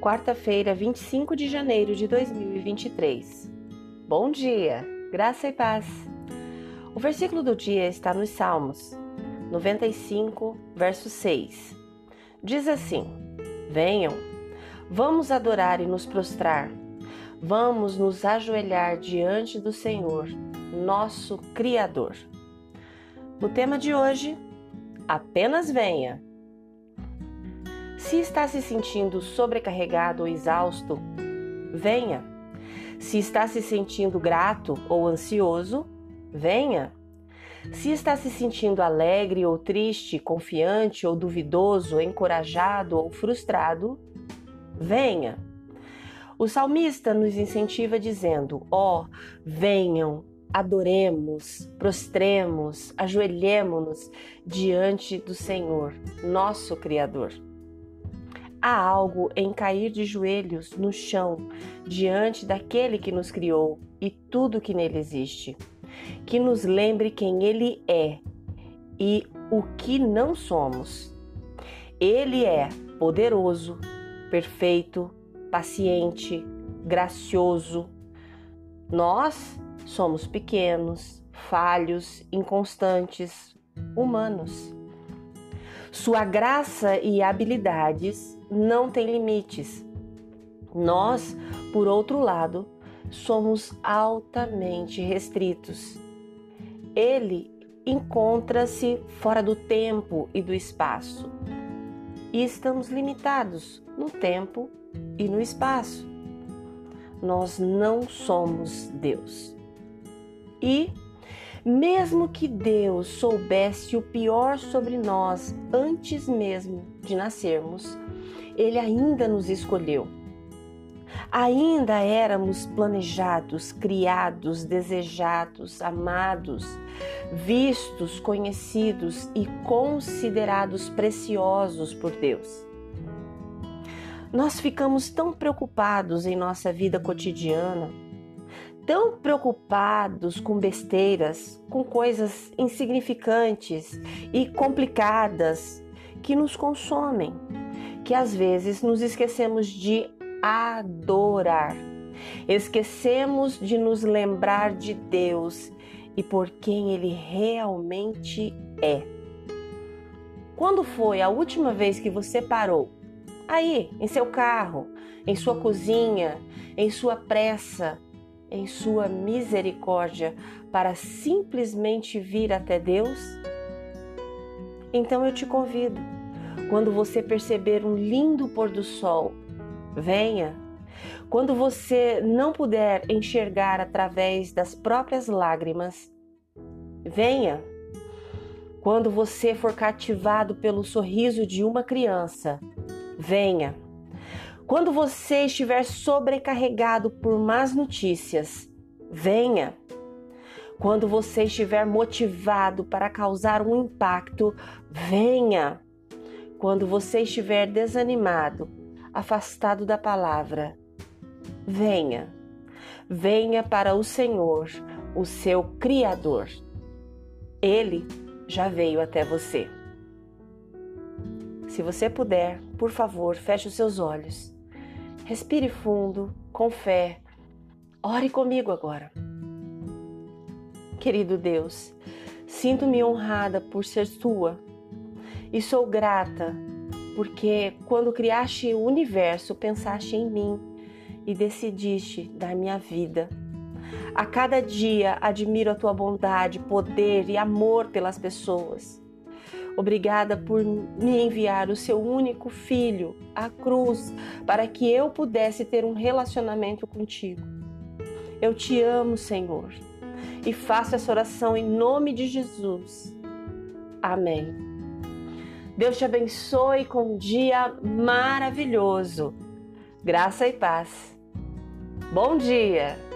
quarta-feira, 25 de janeiro de 2023. Bom dia, graça e paz. O versículo do dia está nos Salmos 95, verso 6. Diz assim: Venham, vamos adorar e nos prostrar, vamos nos ajoelhar diante do Senhor, nosso Criador. O tema de hoje: apenas venha. Se está se sentindo sobrecarregado ou exausto, venha. Se está se sentindo grato ou ansioso, venha. Se está se sentindo alegre ou triste, confiante ou duvidoso, encorajado ou frustrado, venha. O salmista nos incentiva dizendo: Ó, oh, venham, adoremos, prostremos, ajoelhemos-nos diante do Senhor, nosso Criador. Há algo em cair de joelhos no chão diante daquele que nos criou e tudo que nele existe, que nos lembre quem ele é e o que não somos. Ele é poderoso, perfeito, paciente, gracioso. Nós somos pequenos, falhos, inconstantes, humanos. Sua graça e habilidades não têm limites. Nós, por outro lado, somos altamente restritos. Ele encontra-se fora do tempo e do espaço. E estamos limitados no tempo e no espaço. Nós não somos Deus. E mesmo que Deus soubesse o pior sobre nós antes mesmo de nascermos, Ele ainda nos escolheu. Ainda éramos planejados, criados, desejados, amados, vistos, conhecidos e considerados preciosos por Deus. Nós ficamos tão preocupados em nossa vida cotidiana tão preocupados com besteiras, com coisas insignificantes e complicadas que nos consomem, que às vezes nos esquecemos de adorar. Esquecemos de nos lembrar de Deus e por quem Ele realmente é. Quando foi a última vez que você parou? Aí, em seu carro, em sua cozinha, em sua pressa, em sua misericórdia para simplesmente vir até Deus? Então eu te convido, quando você perceber um lindo pôr do sol, venha. Quando você não puder enxergar através das próprias lágrimas, venha. Quando você for cativado pelo sorriso de uma criança, venha. Quando você estiver sobrecarregado por más notícias, venha. Quando você estiver motivado para causar um impacto, venha. Quando você estiver desanimado, afastado da palavra, venha. Venha para o Senhor, o seu Criador. Ele já veio até você. Se você puder, por favor, feche os seus olhos Respire fundo, com fé. Ore comigo agora. Querido Deus, sinto-me honrada por ser tua e sou grata porque quando criaste o universo, pensaste em mim e decidiste dar minha vida. A cada dia admiro a tua bondade, poder e amor pelas pessoas. Obrigada por me enviar o seu único filho à cruz para que eu pudesse ter um relacionamento contigo. Eu te amo, Senhor, e faço essa oração em nome de Jesus. Amém. Deus te abençoe com um dia maravilhoso. Graça e paz. Bom dia!